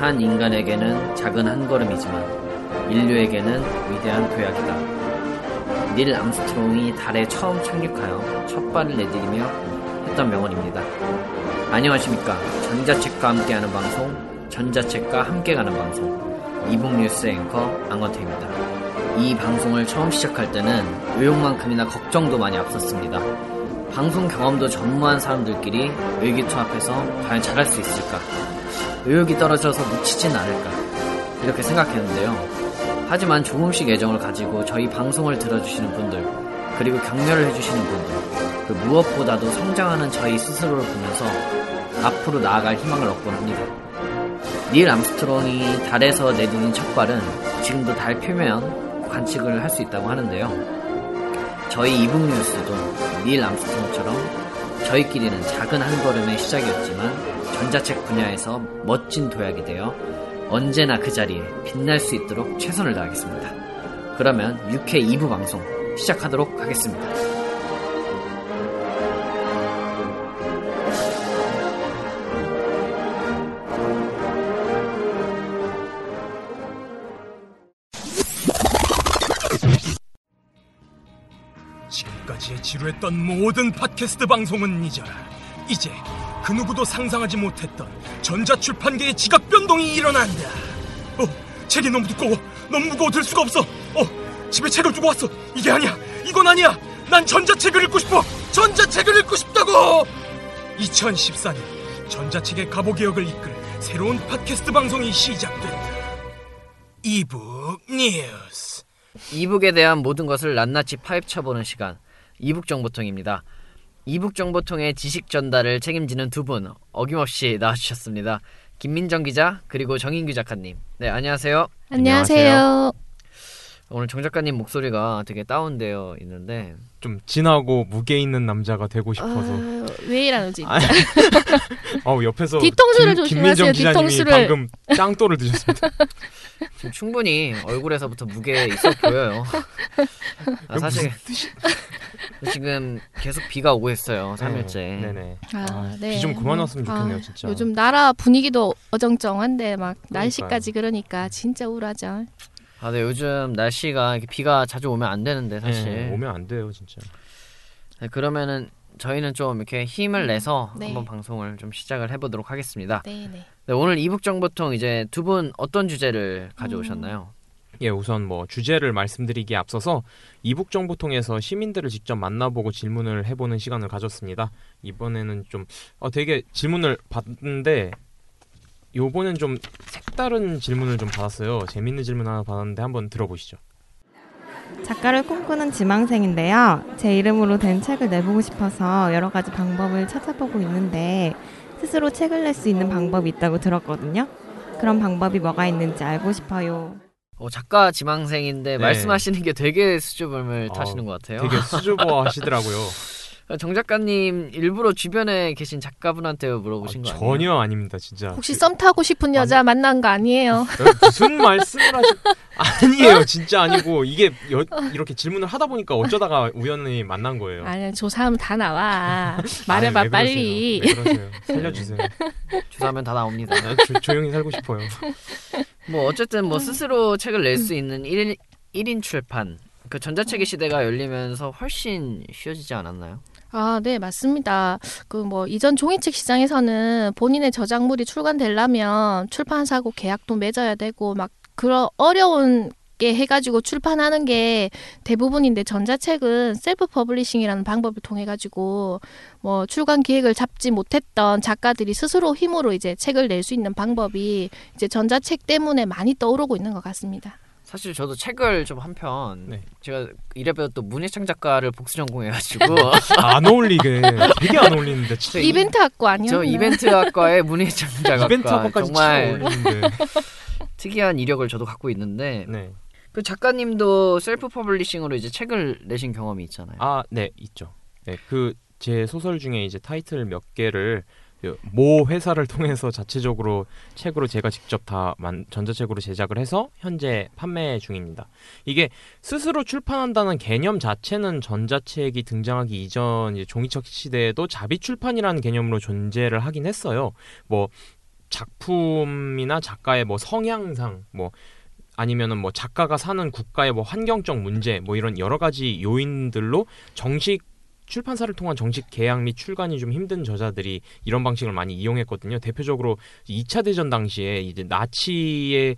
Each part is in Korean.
한 인간에게는 작은 한 걸음이지만 인류에게는 위대한 도약이다. 닐 암스트롱이 달에 처음 착륙하여 첫 발을 내디디며 했던 명언입니다. 안녕하십니까. 전자책과 함께하는 방송, 전자책과 함께 가는 방송, e-book 뉴스 앵커 앙어태입니다. 이 방송을 처음 시작할 때는 의욕만큼이나 걱정도 많이 앞섰습니다. 방송 경험도 전무한 사람들끼리 의기투합해서 과연 잘할 수 있을까? 의욕이 떨어져서 묻히진 않을까? 이렇게 생각했는데요. 하지만 조금씩 애정을 가지고 저희 방송을 들어주시는 분들, 그리고 격려를 해주시는 분들, 그 무엇보다도 성장하는 저희 스스로를 보면서 앞으로 나아갈 희망을 얻곤 합니다. 닐 암스트롱이 달에서 내디딘 첫 발은 지금도 달 표면 관측을 할 수 있다고 하는데요. 저희 이북 뉴스도 닐 암스트롱처럼 저희끼리는 작은 한 걸음의 시작이었지만 전자책 분야에서 멋진 도약이 되어 언제나 그 자리에 빛날 수 있도록 최선을 다하겠습니다. 그러면 6회 2부 방송 시작하도록 하겠습니다. 지금까지 지루했던 모든 팟캐스트 방송은 잊어라. 이제 그 누구도 상상하지 못했던 전자출판계의 지각 변동이 일어난다. 어, 책이 너무 두꺼워. 너무 무거워 들 수가 없어. 어, 집에 책을 두고 왔어. 이게 아니야. 이건 아니야. 난 전자책을 읽고 싶어. 전자책을 읽고 싶다고. 2014년 전자책의 가보 개혁을 이끌 새로운 팟캐스트 방송이 시작된다. 이북 뉴스. 이북에 대한 모든 것을 낱낱이 파헤쳐보는 시간 이북 정보통입니다. 이북 정보통의 지식 전달을 책임지는 두 분 어김없이 나와주셨습니다. 김민정 기자 그리고 정인규 작가님. 네 안녕하세요. 안녕하세요. 오늘 정 작가님 목소리가 되게 다운되어 있는데 좀 진하고 무게 있는 남자가 되고 싶어서. 아유, 왜 이러는지. 아, 어우 옆에서 뒤통수를 김- 조심하세요, 김민정 기자님이 뒤통수를. 방금 짱또를 드셨습니다. 지금 충분히 얼굴에서부터 무게 있어 보여요. 아, 사실 지금 계속 비가 오고 있어요. 3일째. 네, 네네. 아, 아, 네. 비 좀 그만 왔으면 아, 좋겠네요, 진짜. 요즘 나라 분위기도 어정쩡한데 막 날씨까지 그러니까 진짜 우울하죠. 아, 네, 요즘 날씨가 비가 자주 오면 안 되는데 사실. 네, 오면 안 돼요, 진짜. 네, 그러면은 저희는 좀 이렇게 힘을 내서 네. 한번 방송을 좀 시작을 해보도록 하겠습니다. 네, 네. 네, 오늘 이북 정보통 이제 두 분 어떤 주제를 가져오셨나요? 예, 우선 뭐 주제를 말씀드리기에 앞서서 이북 정보통해서 시민들을 직접 만나보고 질문을 해보는 시간을 가졌습니다. 이번에는 좀 어, 되게 질문을 받는데 요번엔 좀 색다른 질문을 좀 받았어요. 재밌는 질문 하나 받았는데 한번 들어보시죠. 작가를 꿈꾸는 지망생인데요. 제 이름으로 된 책을 내보고 싶어서 여러 가지 방법을 찾아보고 있는데 스스로 책을 낼 수 있는 방법이 있다고 들었거든요. 그런 방법이 뭐가 있는지 알고 싶어요. 어, 작가 지망생인데 네. 말씀하시는 게 되게 수줍음을 어, 타시는 것 같아요. 되게 수줍어 하시더라고요. 정 작가님 일부러 주변에 계신 작가분한테 물어보신 거 아니에요? 전혀 아닙니다, 진짜. 혹시 썸 타고 싶은 여자 만난 거 아니에요? 그- 무슨 말씀을 하시? 아니에요, 진짜 아니고 이게 여- 이렇게 질문을 하다 보니까 어쩌다가 우연히 만난 거예요. 아니야, 조사하면 다 나와. 말해봐 아니, 왜 빨리. 그러세요? 왜 그러세요? 살려주세요. 주사하면 다 나옵니다. 나 조, 조용히 살고 싶어요. 뭐 어쨌든 뭐 스스로 책을 낼 수 있는 1인, 1인 출판 그 전자책의 시대가 열리면서 훨씬 쉬워지지 않았나요? 아, 네, 맞습니다. 그 뭐 이전 종이책 시장에서는 본인의 저작물이 출간되려면 출판사하고 계약도 맺어야 되고 막 그런 어려운 게 해가지고 출판하는 게 대부분인데 전자책은 self publishing이라는 방법을 통해 가지고 뭐 출간 기획을 잡지 못했던 작가들이 스스로 힘으로 이제 책을 낼 수 있는 방법이 이제 전자책 때문에 많이 떠오르고 있는 것 같습니다. 사실 저도 책을 좀 한편 네. 제가 이래 배웠던 문예창작과를 복수 전공해가지고 안 어울리게 되게 안 어울리는데 진짜 이- 이벤트 학과 아니었나? 저 이벤트 학과의 문예창작과 이벤트 학과까지 정말 특이한 이력을 저도 갖고 있는데 네. 그 작가님도 self publishing으로 이제 책을 내신 경험이 있잖아요. 아, 네, 있죠. 네, 그 제 소설 중에 이제 타이틀 몇 개를 그 모 회사를 통해서 자체적으로 책으로 제가 직접 다 만, 전자책으로 제작을 해서 현재 판매 중입니다. 이게 스스로 출판한다는 개념 자체는 전자책이 등장하기 이전 종이책 시대에도 자비 출판이라는 개념으로 존재를 하긴 했어요. 뭐 작품이나 작가의 뭐 성향상 뭐 아니면은 뭐 작가가 사는 국가의 뭐 환경적 문제 뭐 이런 여러 가지 요인들로 정식 출판사를 통한 정식 계약 및 출간이 좀 힘든 저자들이 이런 방식을 많이 이용했거든요. 대표적으로 2차 대전 당시에 이제 나치의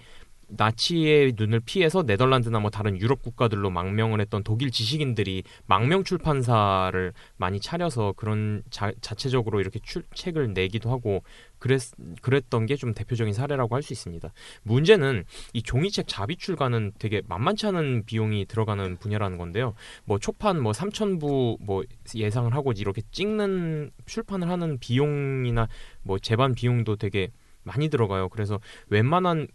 나치의 눈을 피해서 네덜란드나 뭐 다른 유럽 국가들로 망명을 했던 독일 지식인들이 망명 출판사를 많이 차려서 그런 자, 자체적으로 이렇게 출, 책을 내기도 하고 그랬 그랬던 게 좀 대표적인 사례라고 할 수 있습니다. 문제는 이 종이책 자비 출간은 되게 만만치 않은 비용이 들어가는 분야라는 건데요. 뭐 초판 뭐 3천부 뭐 예상을 하고 이렇게 찍는 출판을 하는 비용이나 뭐 제반 비용도 되게 많이 들어가요. 그래서 웬만한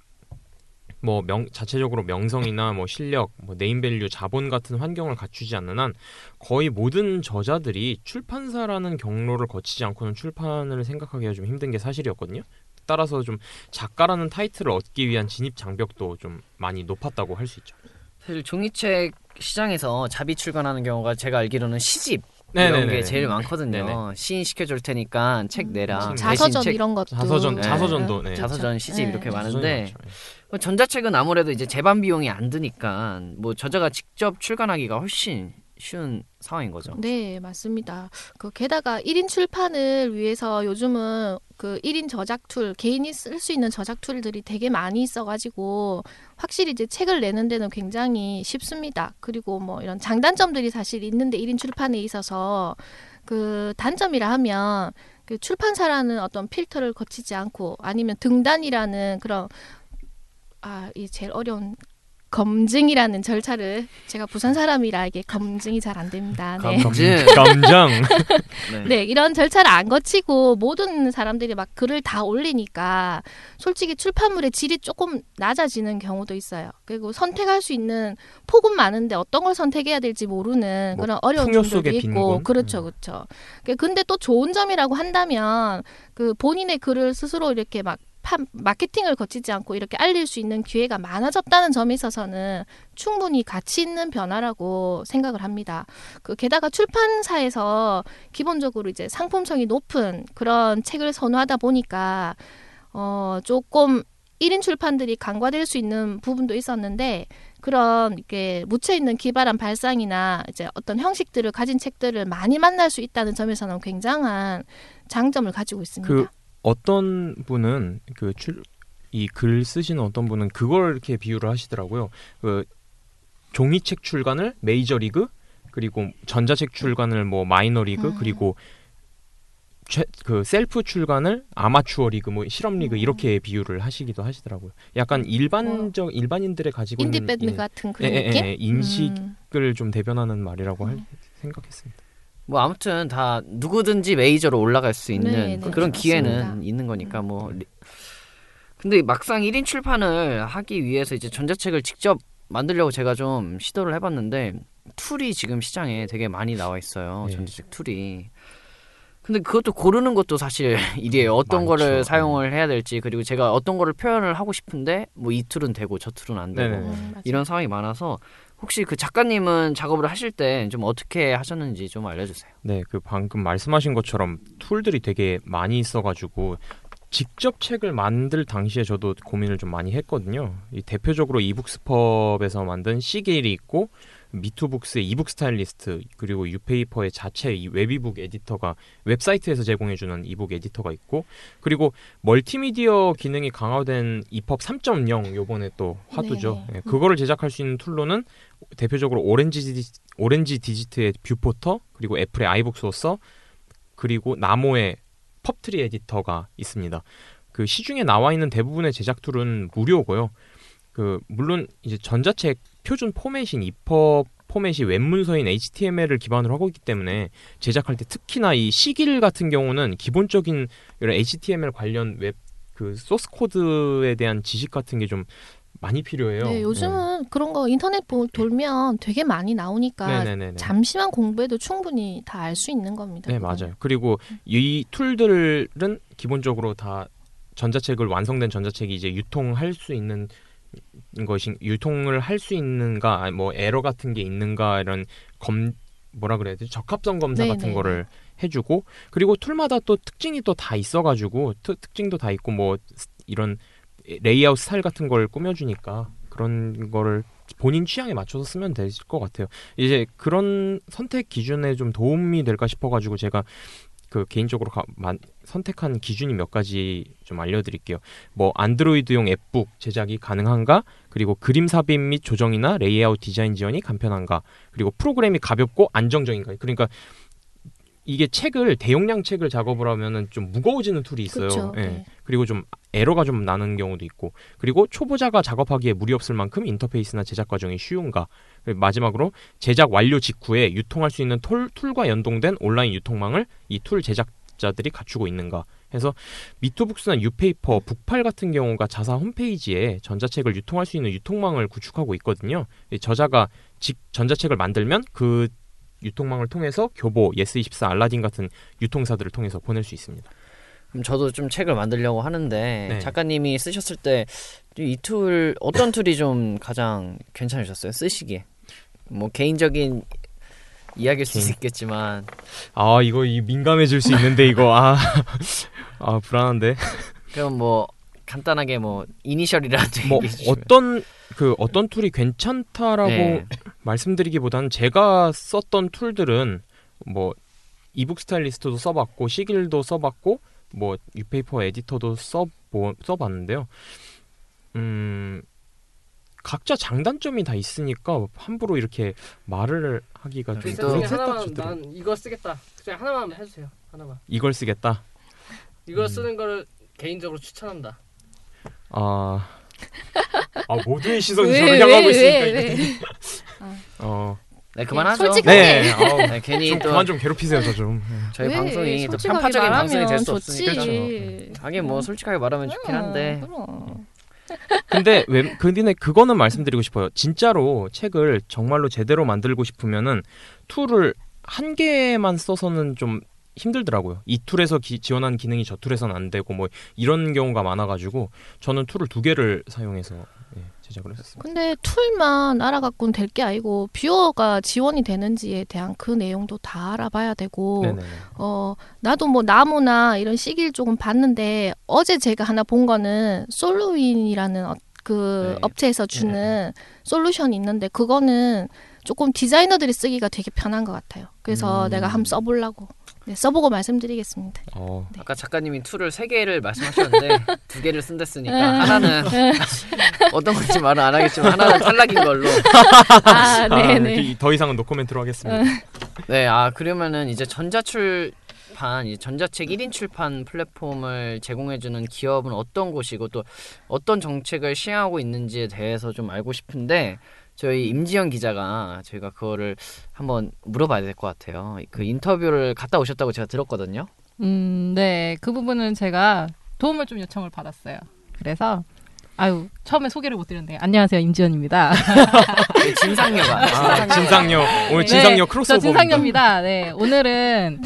뭐 명, 자체적으로 명성이나 뭐 실력, 뭐 name value, 자본 같은 환경을 갖추지 않는 한 거의 모든 저자들이 출판사라는 경로를 거치지 않고는 출판을 생각하기가 좀 힘든 게 사실이었거든요. 따라서 좀 작가라는 타이틀을 얻기 위한 진입 장벽도 좀 많이 높았다고 할 수 있죠. 사실 종이책 시장에서 자비 출간하는 경우가 제가 알기로는 시집 이런 네네네. 게 제일 많거든요. 네네. 시인 시켜줄 테니까 책 내라. 음, 자서전 책- 이런 것도 자서전 네. 자서전도 네. 자서전 시집 네. 이렇게 많은데. 네. 뭐 전자책은 아무래도 이제 제반 비용이 안 드니까 뭐 저자가 직접 출간하기가 훨씬 쉬운 상황인 거죠. 네, 맞습니다. 그 게다가 1인 출판을 위해서 요즘은 그 1인 저작 tool, 개인이 쓸 수 있는 저작 tool들이 되게 많이 있어 가지고 확실히 이제 책을 내는 데는 굉장히 쉽습니다. 그리고 뭐 이런 장단점들이 사실 있는데 1인 출판에 있어서 그 단점이라 하면 그 출판사라는 어떤 필터를 거치지 않고 아니면 등단이라는 그런 아, 이 제일 어려운 검증이라는 절차를 제가 부산 사람이라 이게 검증이 잘 안 됩니다. 네. 검증. 감정. 네. 네, 이런 절차를 안 거치고 모든 사람들이 막 글을 다 올리니까 솔직히 출판물의 질이 조금 낮아지는 경우도 있어요. 그리고 선택할 수 있는 폭은 많은데 어떤 걸 선택해야 될지 모르는 뭐 그런 어려운 속의 있고 빈곤? 그렇죠, 음. 그렇죠. 그- 근데 또 좋은 점이라고 한다면 그 본인의 글을 스스로 이렇게 막 파- 마케팅을 거치지 않고 이렇게 알릴 수 있는 기회가 많아졌다는 점에 있어서는 충분히 가치 있는 변화라고 생각을 합니다. 그 게다가 출판사에서 기본적으로 이제 상품성이 높은 그런 책을 선호하다 보니까 어 조금 1인 출판들이 간과될 수 있는 부분도 있었는데 그런 이렇게 묻혀 있는 기발한 발상이나 이제 어떤 형식들을 가진 책들을 많이 만날 수 있다는 점에서는 굉장한 장점을 가지고 있습니다. 그 어떤 분은 그 출 이 글 쓰시는 어떤 분은 그걸 이렇게 비유를 하시더라고요. 그 종이책 출간을 메이저 리그 그리고 전자책 출간을 뭐 마이너 리그 음. 그리고 최, 그 셀프 출간을 아마추어 리그 뭐 실험 리그 음. 이렇게 비유를 하시기도 하시더라고요. 약간 일반적 일반인들의 가지고 인디 있는 밴드 예, 같은 그런 예, 예? 예, 인식을 음. 좀 대변하는 말이라고 할 음. 생각했습니다. 뭐 아무튼 다 누구든지 메이저로 올라갈 수 있는 네, 네, 그런 기회는 맞습니다. 있는 거니까 뭐 리- 근데 막상 1인 출판을 하기 위해서 이제 전자책을 직접 만들려고 제가 좀 시도를 해봤는데 tool이 지금 시장에 되게 많이 나와 있어요 네. 전자책 tool이 근데 그것도 고르는 것도 사실 일이에요 어떤 많죠. 거를 네. 사용을 해야 될지 그리고 제가 어떤 거를 표현을 하고 싶은데 뭐 이 tool은 되고 저 tool은 안 되고 네네. 음, 맞아요. 이런 상황이 많아서 혹시 그 작가님은 작업을 하실 때 좀 어떻게 하셨는지 좀 알려주세요. 네, 그 방금 말씀하신 것처럼 tool들이 되게 많이 있어가지고 직접 책을 만들 당시에 저도 고민을 좀 많이 했거든요. 이 대표적으로 이북스펍에서 만든 Sigil이 있고 미투북스의 e-book 스타일리스트 그리고 유페이퍼의 자체 이 웹 e-book 에디터가 웹사이트에서 제공해주는 e-book 에디터가 있고 그리고 멀티미디어 기능이 강화된 EPUB 3.0 요번에 또 화두죠. 네네. 예, 그거를 제작할 수 있는 tool로는 대표적으로 오렌지 디, 오렌지 디지트의 뷰포터 그리고 애플의 iBooks Author 그리고 나모의 펍트리 에디터가 있습니다. 그 시중에 나와 있는 대부분의 제작 tool은 무료고요. 그 물론 이제 전자책 표준 포맷인 EPUB 포맷이 웹 문서인 HTML을 기반으로 하고 있기 때문에 제작할 때 특히나 이 Sigil 같은 경우는 기본적인 이런 HTML 관련 웹 그 소스 코드에 대한 지식 같은 게 좀 많이 필요해요. 네, 요즘은 그런 거 인터넷 보- 돌면 되게 많이 나오니까 네네네. 잠시만 공부해도 충분히 다 알 수 있는 겁니다. 네, 그거는. 맞아요. 그리고 이 tool들은 기본적으로 다 전자책을 완성된 전자책이 이제 유통할 수 있는 것이 유통을 할 수 있는가, 뭐 에러 같은 게 있는가 이런 검 뭐라 그래야 되지? 적합성 검사 네, 같은 네. 거를 해주고 그리고 툴마다 또 특징이 또 다 있어가지고 트, 특징도 다 있고 뭐 스- 이런 레이아웃 스타일 같은 걸 꾸며주니까 그런 거를 본인 취향에 맞춰서 쓰면 될것 같아요. 이제 그런 선택 기준에 좀 도움이 될까 싶어가지고 제가 그 개인적으로 가- 만- 선택한 기준이 몇 가지 좀 알려드릴게요. 뭐 안드로이드용 앱북 제작이 가능한가? 그리고 그림 삽입 및 조정이나 레이아웃 디자인 지원이 간편한가? 그리고 프로그램이 가볍고 안정적인가? 그러니까 이게 책을 대용량 책을 작업을 하면은 좀 무거워지는 툴이 있어요. 그쵸, 예. 네. 그리고 좀 에러가 좀 나는 경우도 있고 그리고 초보자가 작업하기에 무리 없을 만큼 인터페이스나 제작 과정이 쉬운가 그리고 마지막으로 제작 완료 직후에 유통할 수 있는 툴, 툴과 연동된 온라인 유통망을 이 툴 제작자들이 갖추고 있는가 해서 미투북스나 유페이퍼, 북팔 같은 경우가 자사 홈페이지에 전자책을 유통할 수 있는 유통망을 구축하고 있거든요. 이 저자가 직 전자책을 만들면 그 유통망을 통해서 교보, 예스24, 알라딘 같은 유통사들을 통해서 보낼 수 있습니다. 그럼 저도 좀 책을 만들려고 하는데 네. 작가님이 쓰셨을 때 이 툴 어떤 툴이 좀 가장 괜찮으셨어요? 쓰시기에 뭐 개인적인 이야기일 수 개인. 있겠지만 아 이거 이 민감해질 수 있는데 이거 아, 아 불안한데 그럼 뭐 간단하게 뭐 이니셜이라든지 뭐. 어떤 그 어떤 툴이 괜찮다라고 네. 말씀드리기보다는 제가 썼던 툴들은 뭐 이북 스타일리스트도 써봤고 시길도 써봤고 뭐 유페이퍼 에디터도 써보 써봤는데요. 음 각자 장단점이 다 있으니까 함부로 이렇게 말을 하기가 좀 그래서 셋 중에 그렇다 하나만 싶더라고요. 난 이거 쓰겠다. 그 중에 하나만 해주세요. 하나만. 이걸 쓰겠다. 음. 쓰는 거를 개인적으로 추천한다. 아, 아 모두의 시선이 왜, 저를 왜, 향하고 왜, 있으니까. 왜? 어, 네 그만하죠. 솔직하게. 네, 아우, 네, 괜히 좀 또 그만 좀 괴롭히세요 저 좀. 저희 왜? 방송이 또 솔직하게 편파적인 방송이 될 말하면 수 없으니까 좋지. 그렇죠. 하긴 뭐 솔직하게 말하면 좋긴 한데 그럼. 근데 왜 근데 그거는 말씀드리고 싶어요. 진짜로 책을 정말로 제대로 만들고 싶으면은 툴을 한 개만 써서는 좀 힘들더라고요. 이 툴에서 기- 지원한 기능이 저 툴에서는 안 되고 뭐 이런 경우가 많아가지고 저는 툴을 두 개를 사용해서 예, 제작을 했었습니다. 근데 툴만 알아갖고는 될 게 아니고 뷰어가 지원이 되는지에 대한 그 내용도 다 알아봐야 되고 네네네. 어 나도 뭐 나모나 이런 시길 조금 봤는데 어제 제가 하나 본 거는 솔루윈이라는 어, 그 네. 업체에서 주는 솔루션이 있는데 그거는 조금 디자이너들이 쓰기가 되게 편한 것 같아요. 그래서 음. 내가 한번 써보려고 네, 써보고 말씀드리겠습니다. 어, 아까 작가님이 툴을 세 개를 말씀하셨는데 두 개를 쓴댔으니까 하나는 어떤 건지 말은 안 하겠지만 하나는 탈락인 걸로. 아, 아, 네네. 이렇게 더 이상은 노코멘트로 하겠습니다. 네, 아 그러면은 이제 전자출판, 이 전자책 1인 출판 플랫폼을 제공해주는 기업은 어떤 곳이고 또 어떤 정책을 시행하고 있는지에 대해서 좀 알고 싶은데 저희 임지영 기자가 저희가 그거를 한번 물어봐야 될 것 같아요. 그 인터뷰를 갔다 오셨다고 제가 들었거든요. 음, 네. 그 부분은 제가 도움을 좀 요청을 받았어요. 그래서 아유, 처음에 소개를 못 드렸는데 안녕하세요. 임지연입니다. 네, 진상녀가. 아, 진상녀 오늘 네, 진상녀 저 크로스오버. 진상녀입니다. 네. 오늘은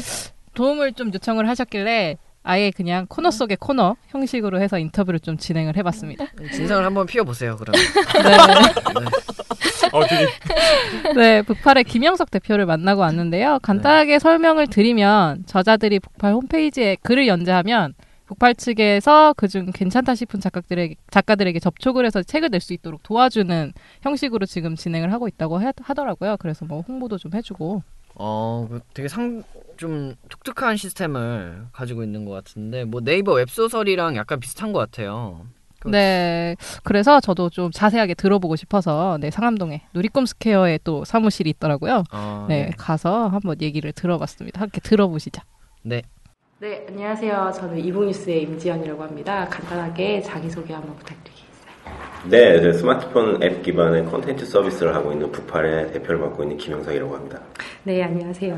도움을 좀 요청을 하셨길래 아예 그냥 코너 속의 코너 형식으로 해서 인터뷰를 좀 진행을 해봤습니다. 진상을 한번 피워보세요. 그러면. 네. 어, 되게 네, 북팔의 김영석 대표를 만나고 왔는데요. 간단하게 설명을 드리면 저자들이 북팔 홈페이지에 글을 연재하면 북팔 측에서 그중 괜찮다 싶은 작가들에게, 작가들에게 접촉을 해서 책을 낼 수 있도록 도와주는 형식으로 지금 진행을 하고 있다고 하, 하더라고요. 그래서 뭐 홍보도 좀 해주고. 어, 그 되게 상 좀 독특한 시스템을 가지고 있는 것 같은데 뭐 네이버 웹소설이랑 약간 비슷한 것 같아요. 그- 네, 그래서 저도 좀 자세하게 들어보고 싶어서 네 상암동에 누리꿈 스퀘어에 또 사무실이 있더라고요. 어, 네, 가서 한번 얘기를 들어봤습니다. 함께 들어보시죠. 네. 네, 안녕하세요. 저는 이북뉴스의 임지연이라고 합니다. 간단하게 자기소개 한번 부탁드리겠습니다. 네, 저 스마트폰 앱 기반의 콘텐츠 서비스를 하고 있는 북팔의 대표를 맡고 있는 김영석이라고 합니다. 네, 안녕하세요.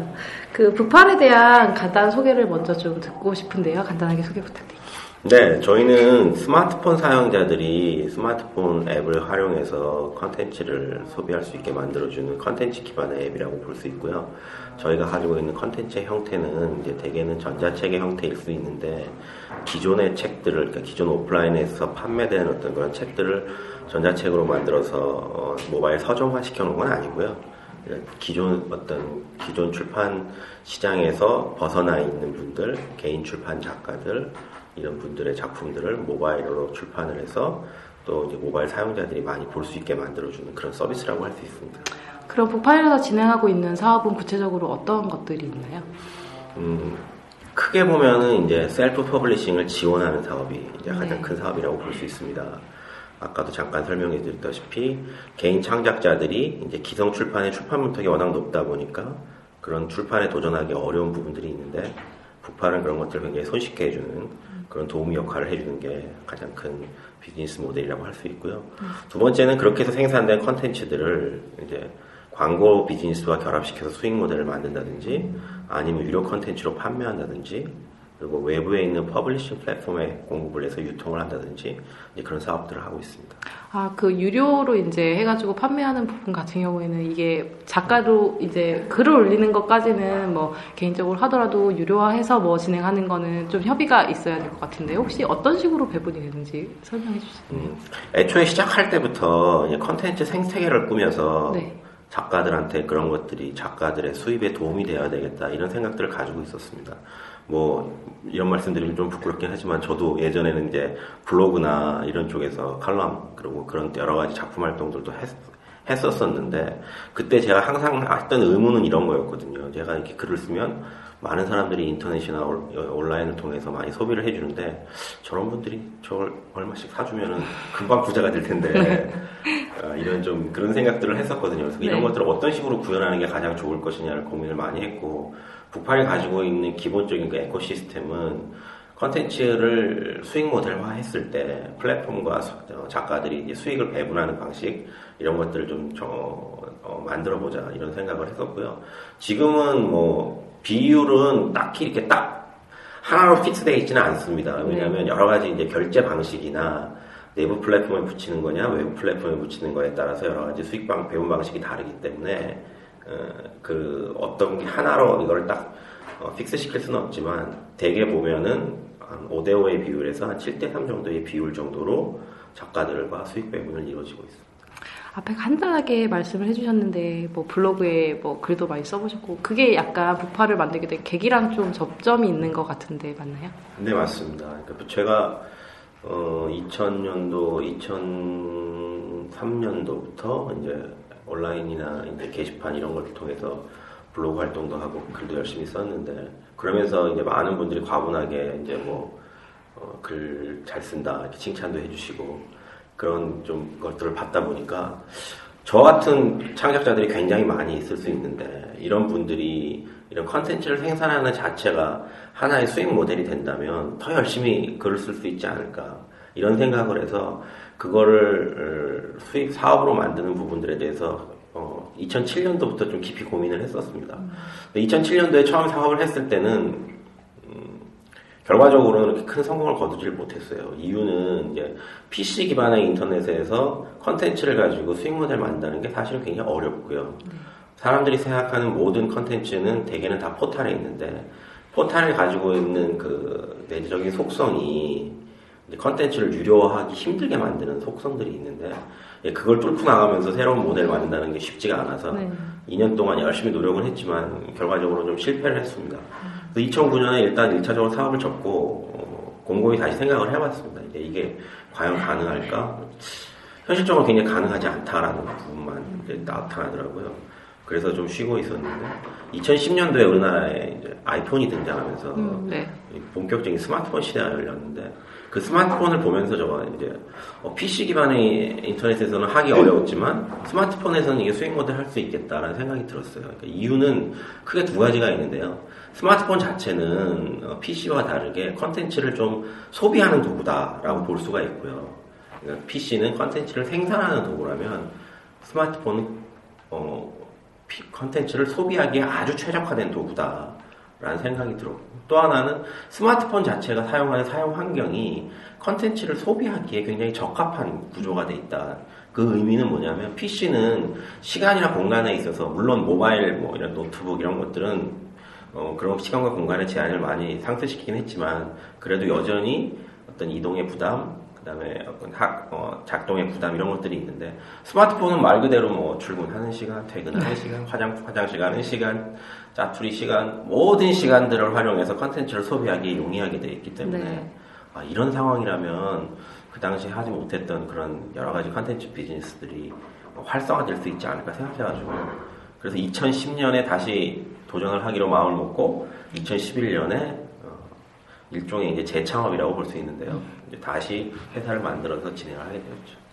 그 북팔에 대한 간단한 소개를 먼저 좀 듣고 싶은데요. 간단하게 소개 부탁드릴게요. 네, 저희는 스마트폰 사용자들이 스마트폰 앱을 활용해서 컨텐츠를 소비할 수 있게 만들어주는 컨텐츠 기반의 앱이라고 볼 수 있고요. 저희가 가지고 있는 컨텐츠의 형태는 이제 대개는 전자책의 형태일 수 있는데 기존의 책들을, 그러니까 기존 오프라인에서 판매되는 어떤 그런 책들을 전자책으로 만들어서 어, 모바일 서점화 시켜놓은 건 아니고요. 기존 어떤 기존 출판 시장에서 벗어나 있는 분들, 개인 출판 작가들 이런 분들의 작품들을 모바일로 출판을 해서 또 이제 모바일 사용자들이 많이 볼 수 있게 만들어주는 그런 서비스라고 할 수 있습니다. 그럼 북파일에서 진행하고 있는 사업은 구체적으로 어떤 것들이 있나요? 음, 크게 보면은 이제 self publishing을 지원하는 사업이 이제 가장 네. 큰 사업이라고 볼 수 있습니다. 아까도 잠깐 설명해 드렸다시피 개인 창작자들이 이제 기성 출판의 출판 문턱이 워낙 높다 보니까 그런 출판에 도전하기 어려운 부분들이 있는데 북팔은 그런 것들을 굉장히 손쉽게 해주는 그런 도움 역할을 해주는 게 가장 큰 비즈니스 모델이라고 할 수 있고요. 두 번째는 그렇게 해서 생산된 컨텐츠들을 이제 광고 비즈니스와 결합시켜서 수익 모델을 만든다든지 아니면 유료 컨텐츠로 판매한다든지 그리고 외부에 있는 publishing 플랫폼에 공급을 해서 유통을 한다든지 그런 사업들을 하고 있습니다. 아, 그 유료로 이제 해가지고 판매하는 부분 같은 경우에는 이게 작가로 이제 글을 올리는 것까지는 뭐 개인적으로 하더라도 유료화해서 뭐 진행하는 거는 좀 협의가 있어야 될 것 같은데 혹시 어떤 식으로 배분이 되는지 설명해 수 있나요? 애초에 시작할 때부터 컨텐츠 생태계를 꾸며서 네. 작가들한테 그런 것들이 작가들의 수입에 도움이 되어야 되겠다 이런 생각들을 가지고 있었습니다. 뭐 이런 말씀드리면 좀 부끄럽긴 하지만 저도 예전에는 이제 블로그나 이런 쪽에서 칼럼 그리고 그런 여러 가지 작품 활동들도 했, 했었었는데 그때 제가 항상 했던 의문은 이런 거였거든요. 제가 이렇게 글을 쓰면 많은 사람들이 인터넷이나 올- 온라인을 통해서 많이 소비를 해주는데 저런 분들이 저걸 얼마씩 사주면은 금방 부자가 될 텐데 아, 이런 좀 그런 생각들을 했었거든요. 그래서 이런 네. 것들을 어떤 식으로 구현하는 게 가장 좋을 것이냐를 고민을 많이 했고 북팔이 가지고 있는 기본적인 그 에코시스템은 컨텐츠를 수익 모델화 했을 때 플랫폼과 수- 어, 작가들이 수익을 배분하는 방식 이런 것들을 좀 저- 어, 만들어 보자 이런 생각을 했었고요. 지금은 뭐 비율은 딱히 이렇게 딱 하나로 fix되어 있지는 않습니다. 왜냐하면 여러 가지 이제 결제 방식이나 내부 플랫폼에 붙이는 거냐 외부 플랫폼에 붙이는 거에 따라서 여러 가지 수익 방 배분 방식이 다르기 때문에 어, 그 어떤 게 하나로 이걸 딱 어, fix 시킬 수는 없지만 대개 보면은 한 5대 5의 비율에서 한 7대 3 정도의 비율 정도로 작가들과 수익 배분을 이루어지고 있습니다. 앞에 간단하게 말씀을 해주셨는데 뭐 블로그에 뭐 글도 많이 써보셨고 그게 약간 북팔을 만들게 된 계기랑 좀 접점이 있는 것 같은데 맞나요? 네, 맞습니다. 그러니까 제가 어, 2000년도, 2003년도부터 이제 온라인이나 이제 게시판 이런 걸 통해서 블로그 활동도 하고 글도 열심히 썼는데 그러면서 이제 많은 분들이 과분하게 이제 뭐글잘 쓴다 이렇게 칭찬도 해주시고 그런 좀 것들을 받다 보니까 저 같은 창작자들이 굉장히 많이 있을 수 있는데 이런 분들이 이런 컨텐츠를 생산하는 자체가 하나의 수익 모델이 된다면 더 열심히 글을 쓸 수 있지 않을까 이런 생각을 해서 그거를 어, 수익 사업으로 만드는 부분들에 대해서 어, 2007년도부터 좀 깊이 고민을 했었습니다. 2007년도에 처음 사업을 했을 때는 결과적으로는 그렇게 큰 성공을 거두질 못했어요. 이유는 이제 PC 기반의 인터넷에서 컨텐츠를 가지고 수익 모델 만드는 게 사실은 굉장히 어렵고요. 사람들이 생각하는 모든 컨텐츠는 대개는 다 포탈에 있는데 포탈을 가지고 있는 그 내재적인 속성이 컨텐츠를 유료화하기 힘들게 만드는 속성들이 있는데 예, 그걸 뚫고 나가면서 새로운 모델 만든다는 게 쉽지가 않아서 네. 2년 동안 열심히 노력을 했지만 결과적으로 좀 실패를 했습니다. 2009년에 일단 1차적으로 사업을 접고 어, 곰곰이 다시 생각을 해봤습니다. 이제 이게 과연 가능할까? 현실적으로 굉장히 가능하지 않다라는 부분만 이제 나타나더라고요. 그래서 좀 쉬고 있었는데 2010년도에 우리나라에 이제 아이폰이 등장하면서 음, 네. 이 본격적인 스마트폰 시대가 열렸는데 그 스마트폰을 보면서 저가 이제 어, PC 기반의 인터넷에서는 하기 어려웠지만 스마트폰에서는 이게 수익 모델 할 수 있겠다라는 생각이 들었어요. 그러니까 이유는 크게 두 가지가 있는데요. 스마트폰 자체는 PC와 다르게 컨텐츠를 좀 소비하는 도구다라고 볼 수가 있고요. 그러니까 PC는 컨텐츠를 생산하는 도구라면 스마트폰은 어, 피- 컨텐츠를 소비하기에 아주 최적화된 도구다 라는 생각이 들었고 또 하나는 스마트폰 자체가 사용하는 사용 환경이 컨텐츠를 소비하기에 굉장히 적합한 구조가 돼 있다. 그 의미는 뭐냐면 PC는 시간이나 공간에 있어서 물론 모바일 뭐 이런 노트북 이런 것들은 어, 그런 시간과 공간의 제한을 많이 상쇄시키긴 했지만 그래도 여전히 어떤 이동의 부담 그다음에 어떤 학, 어, 작동의 부담 이런 것들이 있는데 스마트폰은 말 그대로 뭐 출근하는 시간, 퇴근하는 시간, 화장 화장실 가는 시간, 짜투리 시간 모든 시간들을 활용해서 컨텐츠를 소비하기 용이하게 되어 있기 때문에 네. 아, 이런 상황이라면 그 당시에 하지 못했던 그런 여러 가지 컨텐츠 비즈니스들이 활성화될 수 있지 않을까 생각해가지고 그래서 2010년에 다시 도전을 하기로 마음을 먹고 2011년에 일종의 이제 재창업이라고 볼 수 있는데요. 다시 회사를 만들어서 진행을 하게 되었죠.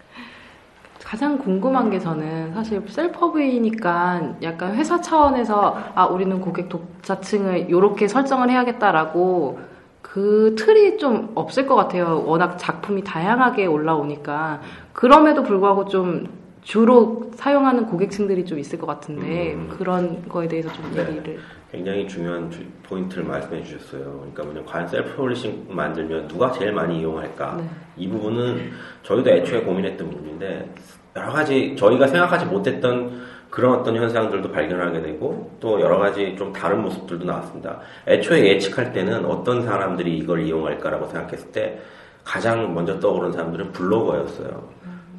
가장 궁금한 게 저는 사실 셀프업이니까 약간 회사 차원에서 아 우리는 고객 독자층을 이렇게 설정을 해야겠다라고 그 틀이 좀 없을 것 같아요. 워낙 작품이 다양하게 올라오니까 그럼에도 불구하고 좀 주로 사용하는 고객층들이 좀 있을 것 같은데 음. 그런 거에 대해서 좀 네. 얘기를 굉장히 중요한 주- 포인트를 말씀해 주셨어요. 그러니까 뭐냐, 과연 self publishing 만들면 누가 제일 많이 이용할까? 네. 이 부분은 저희도 애초에 고민했던 부분인데 여러 가지 저희가 생각하지 못했던 그런 어떤 현상들도 발견하게 되고 또 여러 가지 좀 다른 모습들도 나왔습니다. 애초에 예측할 때는 어떤 사람들이 이걸 이용할까라고 생각했을 때 가장 먼저 떠오른 사람들은 블로거였어요.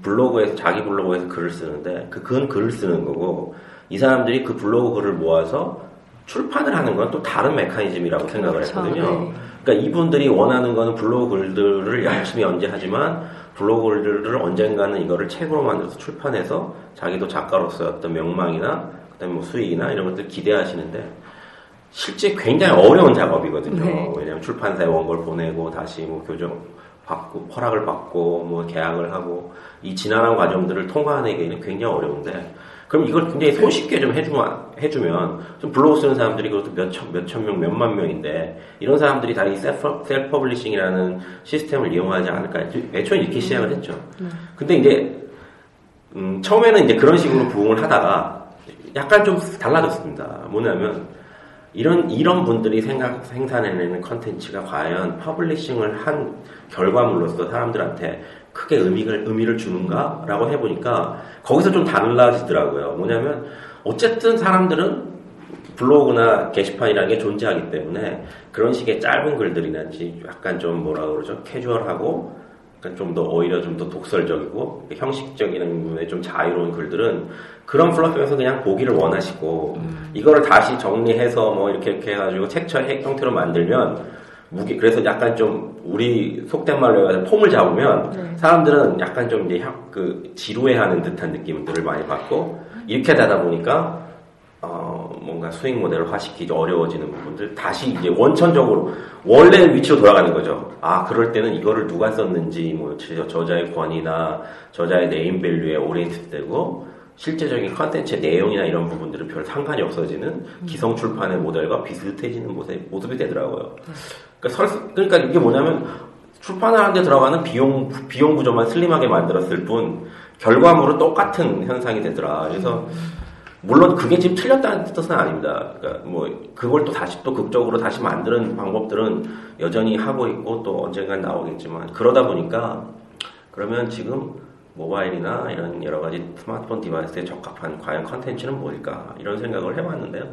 블로그에서 자기 블로그에서 글을 쓰는데 그 그건 글을 쓰는 거고 이 사람들이 그 블로그 글을 모아서 출판을 하는 건 또 다른 메커니즘이라고 생각을 그렇죠. 했거든요. 네. 그러니까 이분들이 원하는 거는 블로그 글들을 열심히 연재하지만 블로그 글들을 언젠가는 이거를 책으로 만들어서 출판해서 자기도 작가로서 어떤 명망이나 그다음에 뭐 수익이나 이런 것들 기대하시는데 실제 굉장히 어려운 작업이거든요. 네. 왜냐하면 출판사에 원고를 보내고 다시 뭐 교정 받고 허락을 받고 뭐 계약을 하고 이 지난한 과정들을 통과하기에는 굉장히 어려운데 그럼 이걸 굉장히 손쉽게 좀 해주면 해주면 좀 블로그 쓰는 사람들이 그것도 몇천 몇천 명 몇만 명인데 이런 사람들이 다 이 self self publishing이라는 시스템을 이용하지 않을까 애초에 이렇게 시작을 했죠. 근데 이제 음, 처음에는 이제 그런 식으로 부응을 하다가 약간 좀 달라졌습니다. 뭐냐면 이런 이런 분들이 생각 생산해내는 컨텐츠가 과연 publishing을 한 결과물로서 사람들한테 크게 의미를 의미를 주는가 라고 해보니까 거기서 좀 달라지더라고요. 뭐냐면 어쨌든 사람들은 블로그나 게시판이라는 게 존재하기 때문에 그런 식의 짧은 글들이든지 약간 좀 뭐라 그러죠 캐주얼하고 좀 더 오히려 좀 더 독설적이고 형식적인 부분에 좀 자유로운 글들은 그런 플랫폼에서 그냥 보기를 원하시고 이거를 다시 정리해서 뭐 이렇게 이렇게 해가지고 책처 형태로 만들면 무게 그래서 약간 좀 우리 속된 말로 해가지고 폼을 잡으면 사람들은 약간 좀 이제 향- 그 지루해하는 듯한 느낌들을 많이 받고 이렇게 되다 보니까 어, 뭔가 수익 모델을 화시키기 어려워지는 부분들 다시 이제 원천적으로 원래 위치로 돌아가는 거죠. 아 그럴 때는 이거를 누가 썼는지 뭐 저- 저자의 권위나 저자의 네임 밸류에 orient 되고 실제적인 컨텐츠의 내용이나 이런 부분들은 별 상관이 없어지는 기성 출판의 모델과 비슷해지는 모습, 모습 이 되더라고요. 그러니까, 설- 그러니까 이게 뭐냐면 출판하는데 들어가는 비용 비용 구조만 슬림하게 만들었을 뿐 결과물은 똑같은 현상이 되더라. 그래서 물론 그게 지금 틀렸다는 뜻은 아닙니다. 그러니까 뭐 그걸 또 다시 또 극적으로 다시 만드는 방법들은 여전히 하고 있고 또 언젠간 나오겠지만 그러다 보니까 그러면 지금 모바일이나 이런 여러 가지 스마트폰 디바이스에 적합한 과연 컨텐츠는 뭘까 이런 생각을 해봤는데요.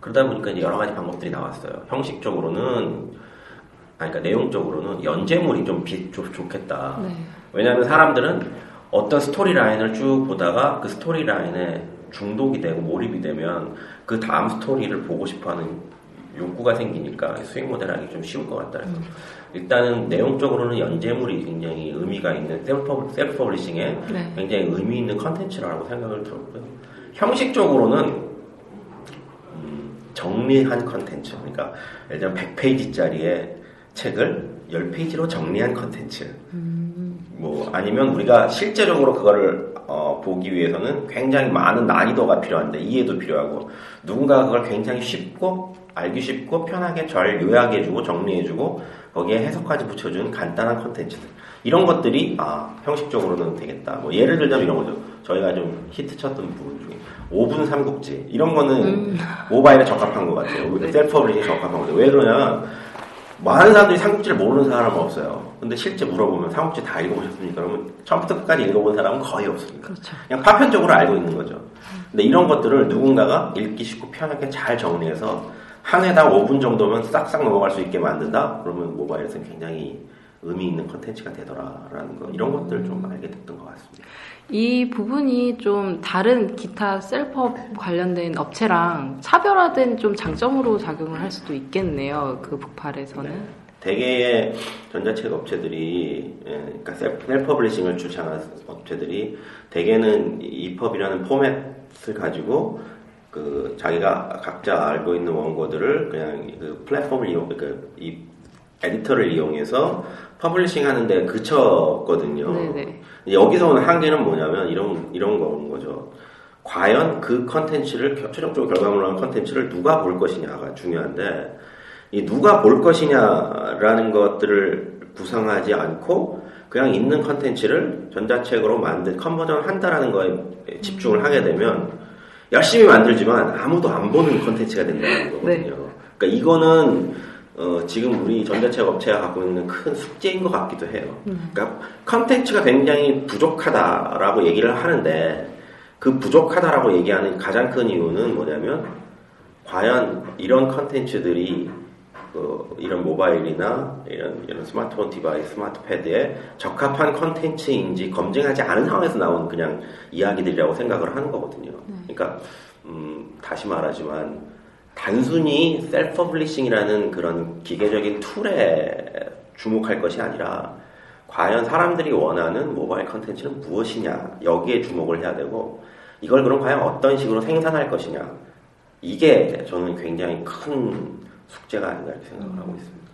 그러다 보니까 이제 여러 가지 방법들이 나왔어요. 형식적으로는 아니, 그러니까 내용적으로는 연재물이 좀 비, 좋, 좋겠다. 왜냐하면 사람들은 어떤 스토리 라인을 쭉 보다가 그 스토리 라인에 중독이 되고 몰입이 되면 그 다음 스토리를 보고 싶어하는 욕구가 생기니까 수익 모델 하기 좀 쉬울 것 같다. 그래서 일단은 내용적으로는 연재물이 굉장히 의미가 있는 self, self publishing에 네. 굉장히 의미 있는 컨텐츠라고 생각을 들었고요. 형식적으로는 음, 정리한 컨텐츠. 그러니까 예를 들면 100페이지짜리의 책을 10페이지로 정리한 컨텐츠. 뭐 아니면 우리가 실제적으로 그거를 어, 보기 위해서는 굉장히 많은 난이도가 필요한데 이해도 필요하고 누군가 그걸 굉장히 쉽고 알기 쉽고 편하게 잘 요약해주고 정리해주고 거기에 해석까지 붙여주는 간단한 컨텐츠들 이런 것들이 아 형식적으로는 되겠다 뭐 예를 들자면 이런 거죠 저희가 좀 히트쳤던 부분 중에 5분 삼국지 이런 거는 모바일에 적합한 것 같아요. 네. self publishing에 적합한 것 같아요. 왜 그러냐면 많은 사람들이 삼국지를 모르는 사람은 없어요. 근데 실제 물어보면 삼국지 다 읽어보셨습니까? 그러면 처음부터 끝까지 읽어본 사람은 거의 없습니다. 그렇죠. 그냥 파편적으로 알고 있는 거죠. 근데 이런 것들을 누군가가 읽기 쉽고 편하게 잘 정리해서 한 회당 5분 정도면 싹싹 넘어갈 수 있게 만든다? 그러면 모바일에서는 굉장히 의미 있는 컨텐츠가 되더라라는 거 이런 것들 좀 알게 됐던 것 같습니다. 이 부분이 좀 다른 기타 셀프업 관련된 업체랑 차별화된 좀 장점으로 작용을 할 수도 있겠네요. 그 북팔에서는. 대개의 전자책 업체들이, 예, 그러니까 self, self-publishing을 주창하는 업체들이 대개는 EPUB이라는 포맷을 가지고 그 자기가 각자 알고 있는 원고들을 그냥 그 플랫폼을 이용, 그 이 에디터를 이용해서 publishing 하는데 그쳤거든요. 네네. 여기서 오는 한계는 뭐냐면 이런 이런 거는 거죠. 과연 그 컨텐츠를 겨- 최종적으로 결과물로 한 컨텐츠를 누가 볼 것이냐가 중요한데 이 누가 볼 것이냐라는 것들을 구상하지 않고 그냥 있는 컨텐츠를 전자책으로 만든 conversion 한다라는 거에 집중을 하게 되면 열심히 만들지만 아무도 안 보는 컨텐츠가 된다는 거거든요. 그러니까 이거는 어, 지금 우리 전자책 업체가 갖고 있는 큰 숙제인 것 같기도 해요. 그러니까 컨텐츠가 굉장히 부족하다라고 얘기를 하는데 그 부족하다라고 얘기하는 가장 큰 이유는 뭐냐면 과연 이런 컨텐츠들이 그 이런 모바일이나 이런, 이런 스마트폰 device, smart pad에 적합한 컨텐츠인지 검증하지 않은 상황에서 나온 그냥 이야기들이라고 생각을 하는 거거든요. 그러니까 음, 다시 말하지만 단순히 self publishing이라는 그런 기계적인 tool에 주목할 것이 아니라 과연 사람들이 원하는 모바일 컨텐츠는 무엇이냐 여기에 주목을 해야 되고 이걸 그럼 과연 어떤 식으로 생산할 것이냐 이게 저는 굉장히 큰 숙제가 아닌가 이렇게 생각을 하고 있습니다.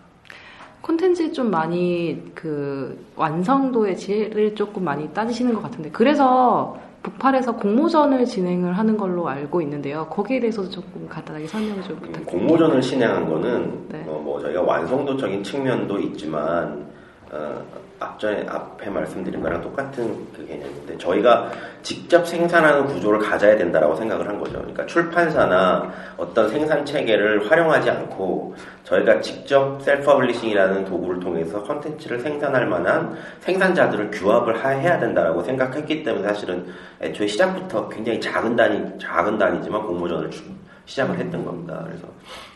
콘텐츠 좀 많이 그 완성도의 질을 조금 많이 따지시는 것 같은데 그래서 북팔에서 공모전을 진행을 하는 걸로 알고 있는데요. 거기에 대해서도 조금 간단하게 설명 좀 부탁드립니다. 공모전을 진행한 거는 네. 어, 뭐 저희가 완성도적인 측면도 있지만 어, 앞전에 앞에 말씀드린 거랑 똑같은 그 개념인데 저희가 직접 생산하는 구조를 가져야 된다라고 생각을 한 거죠. 그러니까 출판사나 어떤 생산 체계를 활용하지 않고 저희가 직접 self publishing이라는 도구를 통해서 컨텐츠를 생산할 만한 생산자들을 규합을 하- 해야 된다라고 생각했기 때문에 사실은 애초에 시작부터 굉장히 작은 단위 작은 단위지만 공모전을 주- 시작을 했던 겁니다. 그래서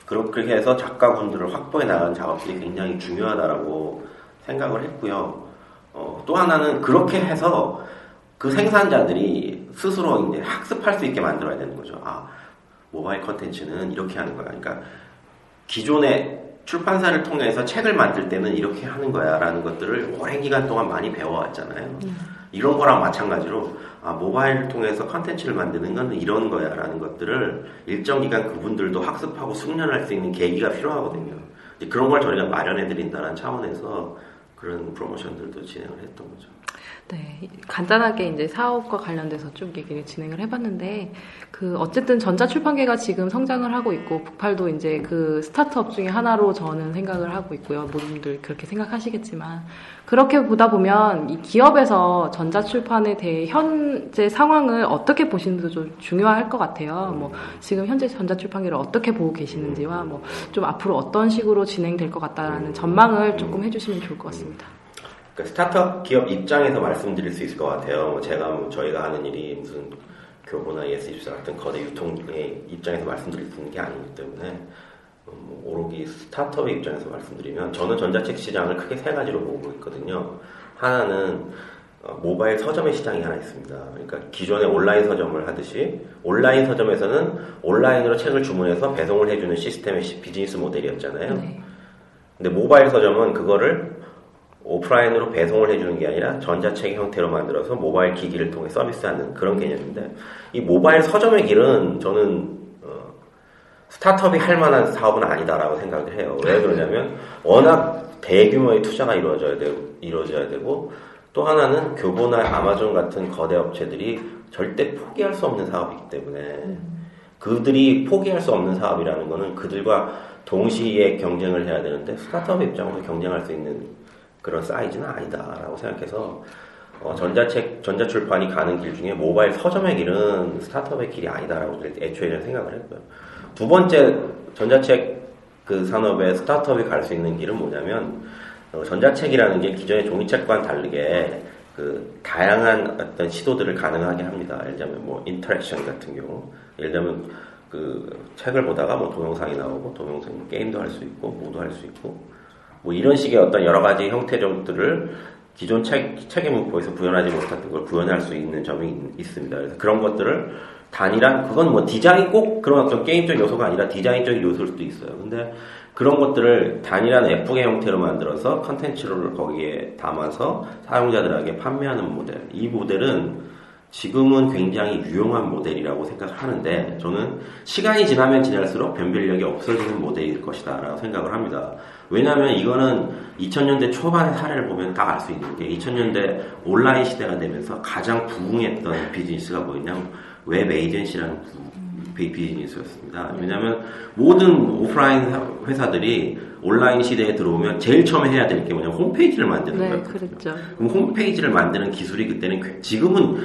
그렇- 그렇게 해서 작가분들을 확보해 나가는 작업들이 굉장히 중요하다라고 생각을 했고요. 어, 또 하나는 그렇게 해서 그 생산자들이 스스로 이제 학습할 수 있게 만들어야 되는 거죠. 아, 모바일 컨텐츠는 이렇게 하는 거야. 그러니까 기존의 출판사를 통해서 책을 만들 때는 이렇게 하는 거야 라는 것들을 오랜 기간 동안 많이 배워왔잖아요. 이런 거랑 마찬가지로 아, 모바일을 통해서 컨텐츠를 만드는 건 이런 거야 라는 것들을 일정 기간 그분들도 학습하고 숙련할 수 있는 계기가 필요하거든요. 그런 걸 저희가 마련해 드린다는 차원에서 그런 프로모션들도 진행을 했던 거죠. 네, 간단하게 이제 사업과 관련돼서 쭉 얘기를 진행을 해봤는데, 그, 어쨌든 전자출판계가 지금 성장을 하고 있고, 북팔도 이제 그 스타트업 중에 하나로 저는 생각을 하고 있고요. 모든 분들 그렇게 생각하시겠지만, 그렇게 보다 보면 이 기업에서 전자출판에 대해 현재 상황을 어떻게 보시는지도 좀 중요할 것 같아요. 뭐, 지금 현재 전자출판계를 어떻게 보고 계시는지와 뭐, 좀 앞으로 어떤 식으로 진행될 것 같다라는 전망을 조금 해주시면 좋을 것 같습니다. 그 스타트업 기업 입장에서 말씀드릴 수 있을 것 같아요. 뭐 제가 뭐 저희가 하는 일이 무슨 교보나 ES24 같은 거대 유통의 입장에서 말씀드릴 수 있는 게 아니기 때문에 어, 뭐 오로기 스타트업의 입장에서 말씀드리면 저는 전자책 시장을 크게 세 가지로 보고 있거든요. 하나는 어, 모바일 서점의 시장이 하나 있습니다. 그러니까 기존의 온라인 서점을 하듯이 온라인 서점에서는 온라인으로 책을 주문해서 배송을 해주는 시스템의 시- 비즈니스 모델이었잖아요. 근데 모바일 서점은 그거를 오프라인으로 배송을 해주는 게 아니라 전자책 형태로 만들어서 모바일 기기를 통해 서비스하는 그런 개념인데 이 모바일 서점의 길은 저는 어, 스타트업이 할 만한 사업은 아니다라고 생각을 해요. 왜 그러냐면 워낙 대규모의 투자가 이루어져야 되고, 이루어져야 되고 또 하나는 교보나 아마존 같은 거대 업체들이 절대 포기할 수 없는 사업이기 때문에 그들이 포기할 수 없는 사업이라는 거는 그들과 동시에 경쟁을 해야 되는데 스타트업 입장으로 경쟁할 수 있는 그런 사이즈는 아니다라고 생각해서 어, 전자책, 전자출판이 가는 길 중에 모바일 서점의 길은 스타트업의 길이 아니다라고 애초에 저는 생각을 했고요. 두 번째 전자책 그 산업에 스타트업이 갈 수 있는 길은 뭐냐면 어, 전자책이라는 게 기존의 종이책과는 다르게 그 다양한 어떤 시도들을 가능하게 합니다. 예를 들면 뭐 interaction 같은 경우, 예를 들면 그 책을 보다가 뭐 동영상이 나오고 동영상 게임도 할 수 있고 뭐도 할 수 있고 뭐 이런 식의 어떤 여러 가지 형태들을 기존 책, 책의 문법에서 구현하지 못했던 걸 구현할 수 있는 점이 있, 있습니다. 그래서 그런 것들을 단일한 그건 뭐 디자인 꼭 그런 어떤 게임적 요소가 아니라 디자인적 요소일 수도 있어요. 근데 그런 것들을 단일한 예쁘게 형태로 만들어서 컨텐츠를 거기에 담아서 사용자들에게 판매하는 모델. 이 모델은 지금은 굉장히 유용한 모델이라고 생각하는데 저는 시간이 지나면 지날수록 변별력이 없어지는 모델일 것이다 라고 생각을 합니다. 왜냐하면 이거는 2000년대 초반의 사례를 보면 딱 알 수 있는 게 2000년대 온라인 시대가 되면서 가장 부흥했던 비즈니스가 뭐였냐면 web agency라는 비즈니스였습니다. 왜냐하면 모든 오프라인 회사들이 온라인 시대에 들어오면 제일 처음에 해야 될 게 뭐냐면 홈페이지를 만드는 네, 거예요. 그랬죠. 그럼 홈페이지를 만드는 기술이 그때는 꽤- 지금은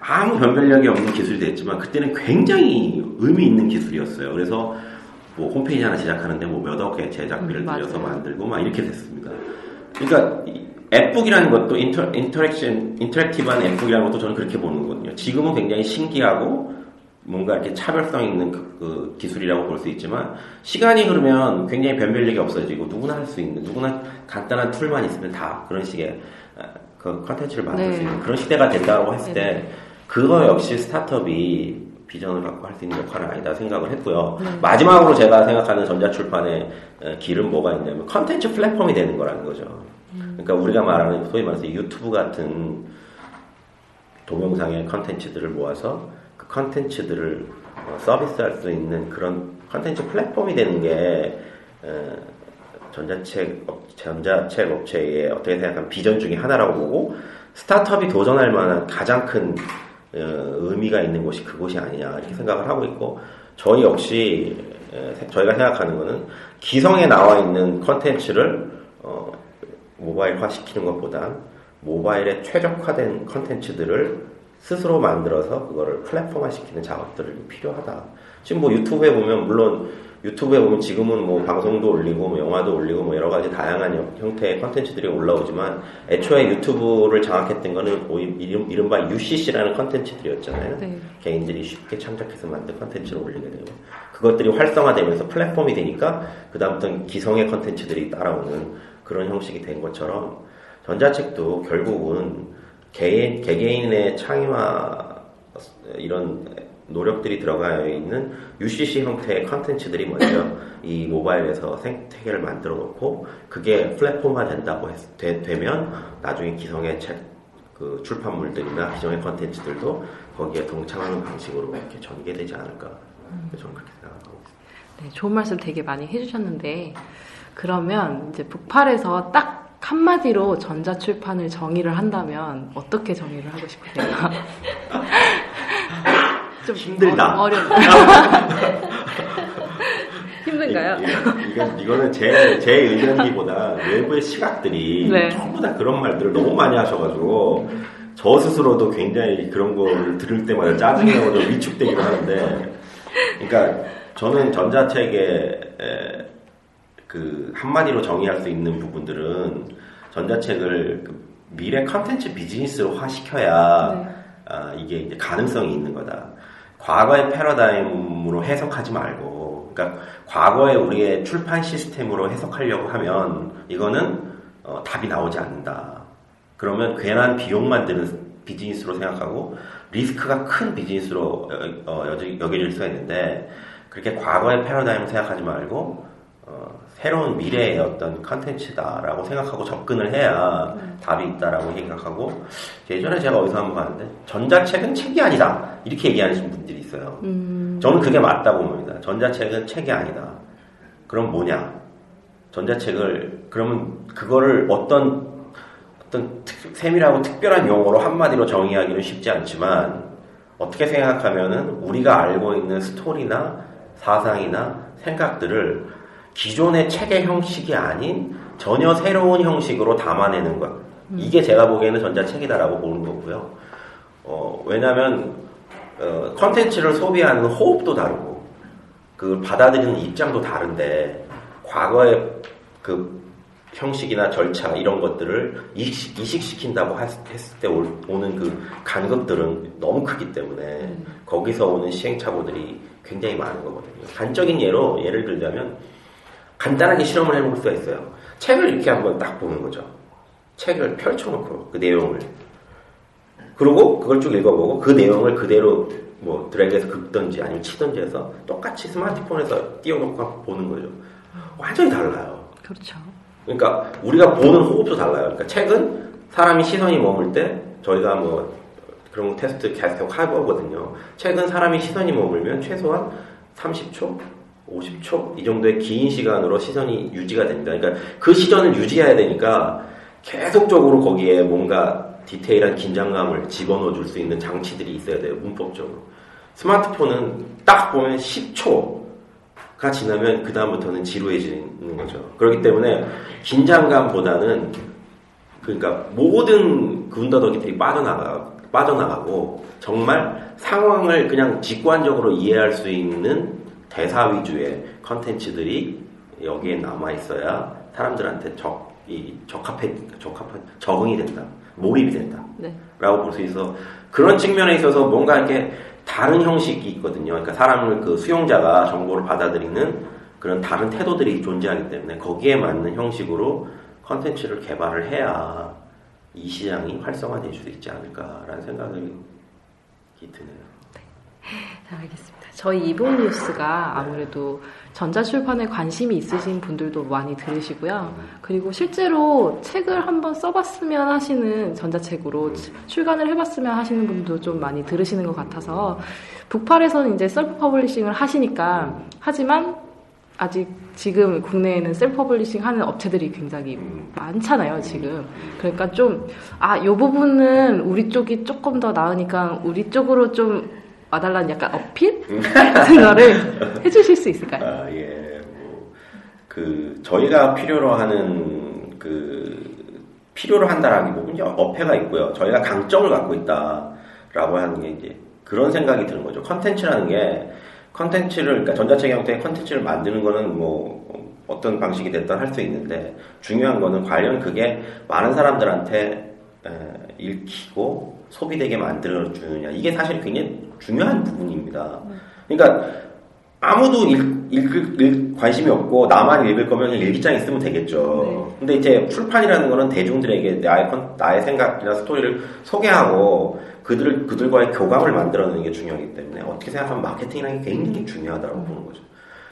아무 변별력이 없는 기술이 됐지만 그때는 굉장히 의미 있는 기술이었어요. 그래서 뭐 홈페이지 하나 제작하는데 뭐 몇 억의 제작비를 음, 들여서 맞아요. 만들고 막 이렇게 됐습니다. 그러니까 이 app book이라는 것도 inter, interaction, interactive한 app book이라는 것도 저는 그렇게 보는 거거든요. 지금은 굉장히 신기하고 뭔가 이렇게 차별성 있는 그, 그 기술이라고 볼 수 있지만 시간이 흐르면 굉장히 변별력이 없어지고 누구나 할 수 있는 누구나 간단한 tool만 있으면 다 그런 식의 아, 그 컨텐츠를 만들 수 네. 있는 그런 시대가 된다고 했을 때 네. 그거 역시 스타트업이 비전을 갖고 할 수 있는 역할은 아니다 생각을 했고요. 네. 마지막으로 제가 생각하는 전자출판의 어, 길은 뭐가 있냐면 컨텐츠 플랫폼이 되는 거라는 거죠. 그러니까 우리가 말하는 소위 말해서 유튜브 같은 동영상의 컨텐츠들을 모아서 그 컨텐츠들을 어, 서비스할 수 있는 그런 컨텐츠 플랫폼이 되는 게 어, 전자책 업, 전자책 업체의 어떻게 생각하면 비전 중에 하나라고 보고 스타트업이 도전할 만한 가장 큰 어, 의미가 있는 곳이 그곳이 아니냐 이렇게 생각을 하고 있고 저희 역시 에, 저희가 생각하는 거는 기성에 나와 있는 컨텐츠를 어, 모바일화 시키는 것보다 모바일에 최적화된 컨텐츠들을 스스로 만들어서 그거를 플랫폼화 시키는 작업들이 필요하다. 지금 뭐 유튜브에 보면 물론 유튜브에 보면 지금은 뭐 방송도 올리고 뭐 영화도 올리고 뭐 여러 가지 다양한 형- 형태의 컨텐츠들이 올라오지만 애초에 유튜브를 장악했던 거는 이름, 이른바 UCC라는 컨텐츠들이었잖아요. 네. 개인들이 쉽게 창작해서 만든 컨텐츠를 올리게 되고 그것들이 활성화되면서 플랫폼이 되니까 그다음부터는 기성의 컨텐츠들이 따라오는 그런 형식이 된 것처럼 전자책도 결국은 개인 개개인의 창의와 이런 노력들이 들어가 있는 UCC 형태의 컨텐츠들이 먼저 이 모바일에서 생태계를 만들어 놓고 그게 플랫폼화 된다고 했, 되, 되면 나중에 기성의 책, 그 출판물들이나 기성의 컨텐츠들도 거기에 동참하는 방식으로 이렇게 전개되지 않을까. 저는 그렇게 생각하고 있습니다. 네, 좋은 말씀 되게 많이 해주셨는데 그러면 이제 북팔에서 딱 한마디로 전자출판을 정의를 한다면 어떻게 정의를 하고 싶으세요? 좀 힘들다. 어, 어렵다. 힘든가요? 이- 이건, 이거는 제, 제 의견기보다 외부의 시각들이 네. 전부 다 그런 말들을 너무 많이 하셔가지고 저 스스로도 굉장히 그런 걸 들을 때마다 짜증나고 좀 위축되기도 하는데 그러니까 저는 전자책에 에, 그 한마디로 정의할 수 있는 부분들은 전자책을 그 미래 컨텐츠 비즈니스로화 시켜야 네. 아, 이게 이제 가능성이 있는 거다. 과거의 패러다임으로 해석하지 말고, 그러니까 과거의 우리의 출판 시스템으로 해석하려고 하면 이거는 어, 답이 나오지 않는다. 그러면 괜한 비용만 드는 비즈니스로 생각하고 리스크가 큰 비즈니스로 어, 어, 여기- 여겨질 수가 있는데 그렇게 과거의 패러다임을 생각하지 말고 어, 새로운 미래의 어떤 컨텐츠다라고 생각하고 접근을 해야 답이 있다라고 생각하고 예전에 제가 어디서 한번 봤는데 전자책은 책이 아니다 이렇게 얘기하는 분들이 있어요. 음, 저는 그게 맞다고 봅니다. 전자책은 책이 아니다. 그럼 뭐냐? 전자책을 그러면 그거를 어떤 어떤 특- 세밀하고 특별한 용어로 한마디로 정의하기는 쉽지 않지만 어떻게 생각하면은 우리가 알고 있는 스토리나 사상이나 생각들을 기존의 책의 형식이 아닌 전혀 새로운 형식으로 담아내는 것. 이게 제가 보기에는 전자책이다라고 보는 거고요. 어, 왜냐하면 어, 컨텐츠를 소비하는 호흡도 다르고 그걸 받아들이는 입장도 다른데 과거의 그 형식이나 절차 이런 것들을 이식, 이식시킨다고 했- 했을 때 올- 오는 그 간극들은 너무 크기 때문에 거기서 오는 시행착오들이 굉장히 많은 거거든요. 단적인 예로 예를 들자면 간단하게 실험을 해볼 수가 있어요. 책을 이렇게 한번 딱 보는 거죠. 책을 펼쳐놓고 그 내용을 그리고 그걸 쭉 읽어보고 그 내용을 그대로 뭐 드래그해서 긁던지 아니면 치던지 해서 똑같이 스마트폰에서 띄워놓고 보는 거죠. 완전히 달라요. 그렇죠. 그러니까 우리가 보는 호흡도 달라요. 그러니까 책은 사람이 시선이 머물 때 저희가 뭐 그런 거 테스트 계속 해보거든요. 책은 사람이 시선이 머물면 최소한 30초, 50초 이 정도의 긴 시간으로 시선이 유지가 됩니다. 그러니까 그 시선을 유지해야 되니까 계속적으로 거기에 뭔가 디테일한 긴장감을 집어넣어 줄 수 있는 장치들이 있어야 돼요. 문법적으로. 스마트폰은 딱 보면 10초가 지나면 그 다음부터는 지루해지는 거죠. 그렇기 때문에 긴장감보다는 그러니까 모든 군더더기들이 빠져나가 빠져나가고 정말 상황을 그냥 직관적으로 이해할 수 있는 대사 위주의 컨텐츠들이 여기에 남아 있어야 사람들한테 적, 이 적합해, 적합해, 적응이 된다. 몰입이 된다. 네. 라고 볼 수 있어. 그런 측면에 있어서 뭔가 이렇게 다른 형식이 있거든요. 그러니까 사람을 그 수용자가 정보를 받아들이는 그런 다른 태도들이 존재하기 때문에 거기에 맞는 형식으로 컨텐츠를 개발을 해야 이 시장이 활성화될 수 있지 않을까라는 생각이 드네요. 잘 알겠습니다. 저희 이북 뉴스가 아무래도 전자출판에 관심이 있으신 분들도 많이 들으시고요. 그리고 실제로 책을 한번 써봤으면 하시는 전자책으로 출간을 해봤으면 하시는 분도 좀 많이 들으시는 것 같아서 북팔에서는 이제 self publishing을 하시니까 하지만 아직 지금 국내에는 self publishing 하는 업체들이 굉장히 많잖아요, 지금. 그러니까 좀, 아, 요 부분은 우리 쪽이 조금 더 나으니까 우리 쪽으로 좀 와달라는 약간 어필? 같은 거를 해주실 수 있을까요? 아, 예. 뭐, 그, 저희가 필요로 하는, 그, 필요로 한다라기보다는 어폐가 있고요. 저희가 강점을 갖고 있다라고 하는 게 이제 그런 생각이 드는 거죠. 컨텐츠라는 게 컨텐츠를, 그러니까 전자책 형태의 컨텐츠를 만드는 거는 뭐 어떤 방식이 됐든 할 수 있는데 중요한 거는 과연 그게 많은 사람들한테 에, 읽히고 소비되게 만들어주느냐. 이게 사실 굉장히 중요한 부분입니다. 그러니까 아무도 읽, 읽, 읽- 관심이 없고 나만 읽을 거면 그냥 일기장 있으면 되겠죠. 근데 이제 출판이라는 거는 대중들에게 나의, 컨- 나의 생각이나 스토리를 소개하고 그들, 그들과의 교감을 만들어내는 게 중요하기 때문에 어떻게 생각하면 마케팅이라는 게 굉장히 중요하다고 보는 거죠.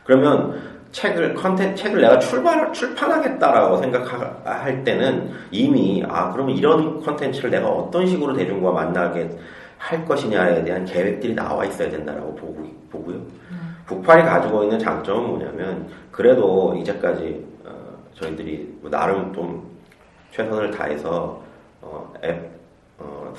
그러면 책을 컨텐 책을 내가 출판 출판하겠다라고 생각할 때는 이미 아 그러면 이런 컨텐츠를 내가 어떤 식으로 대중과 만나게 할 것이냐에 대한 계획들이 나와 있어야 된다라고 보고 보고요. 북팔이 가지고 있는 장점은 뭐냐면 그래도 이제까지 어, 저희들이 뭐 나름 좀 최선을 다해서 어, 앱 어,